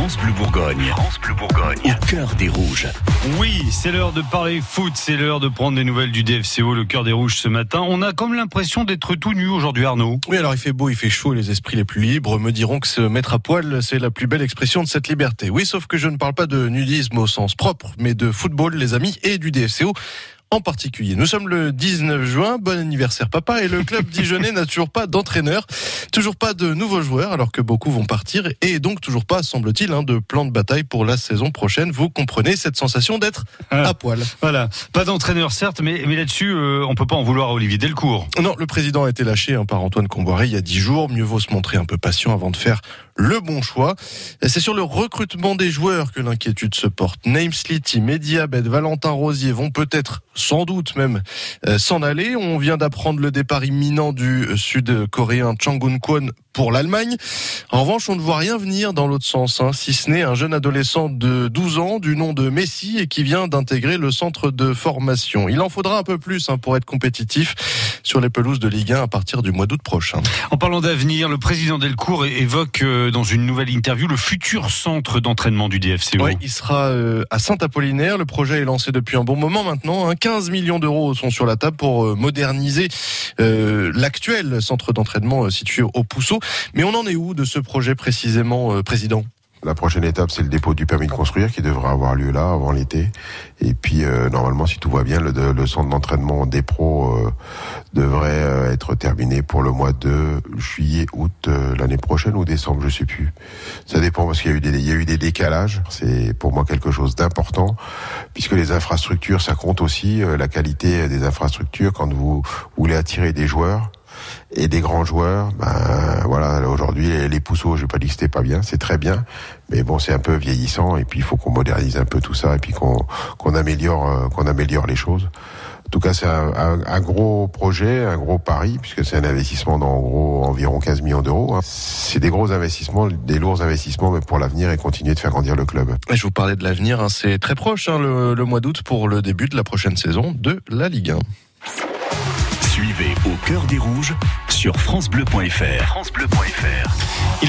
France Bleu Bourgogne. France Bleu Bourgogne. Au cœur des rouges. Oui, c'est l'heure de parler foot, c'est l'heure de prendre des nouvelles du DFCO, le cœur des rouges ce matin. On a comme l'impression d'être tout nu aujourd'hui, Arnaud. Oui, alors il fait beau, il fait chaud, les esprits les plus libres me diront que se mettre à poil, c'est la plus belle expression de cette liberté. Oui, sauf que je ne parle pas de nudisme au sens propre, mais de football, les amis, et du DFCO en particulier. Nous sommes le 19 juin, bon anniversaire papa, et le club dijonnais n'a toujours pas d'entraîneur, toujours pas de nouveaux joueurs, alors que beaucoup vont partir, et donc toujours pas, semble-t-il, hein, de plan de bataille pour la saison prochaine. Vous comprenez cette sensation d'être à poil. Voilà, pas d'entraîneur certes, mais, mais là-dessus, euh, on peut pas en vouloir à Olivier Delcourt. Non, le président a été lâché hein, par Antoine Comboiré il y a dix jours. Mieux vaut se montrer un peu patient avant de faire le bon choix. C'est sur le recrutement des joueurs que l'inquiétude se porte. Names Slity, Mediabed, Valentin Rosier vont peut-être, sans doute même, euh, s'en aller. On vient d'apprendre le départ imminent du sud-coréen Changun Kwon pour l'Allemagne. En revanche, on ne voit rien venir dans l'autre sens, hein, si ce n'est un jeune adolescent de 12 ans du nom de Messi et qui vient d'intégrer le centre de formation. Il en faudra un peu plus hein, pour être compétitif sur les pelouses de Ligue 1 à partir du mois d'août prochain. En parlant d'avenir, le président Delcourt évoque euh, dans une nouvelle interview le futur centre d'entraînement du DFCO. Oui, il sera euh, à Saint-Apollinaire. Le projet est lancé depuis un bon moment maintenant. Hein. 15 millions d'euros sont sur la table pour euh, moderniser l'actuel centre d'entraînement situé au Pousseau. Mais on en est où de ce projet précisément, euh, Président? La prochaine étape, c'est le dépôt du permis de construire qui devrait avoir lieu là avant l'été. Et puis, euh, normalement, si tout va bien, le, le centre d'entraînement des pros euh, devrait être terminé pour le mois de juillet, août l'année prochaine ou décembre, je sais plus. Ça dépend parce qu'il y a eu des, il y a eu des décalages. C'est pour moi quelque chose d'important puisque les infrastructures, ça compte aussi la qualité des infrastructures quand vous voulez attirer des joueurs et des grands joueurs. Ben voilà, aujourd'hui les, pousseaux, je vais pas dire que c'était pas bien, c'est très bien, mais bon c'est un peu vieillissant et puis il faut qu'on modernise un peu tout ça et puis qu'on qu'on améliore euh, qu'on améliore les choses. En tout cas, c'est un, un, gros projet, un gros pari, puisque c'est un investissement d'en gros environ 15 millions d'euros. Hein. C'est des gros investissements, des lourds investissements, mais pour l'avenir et continuer de faire grandir le club. Je vous parlais de l'avenir, hein, c'est très proche, hein, le, le mois d'août pour le début de la prochaine saison de la Ligue 1. Suivez au cœur des rouges sur francebleu.fr. francebleu.fr.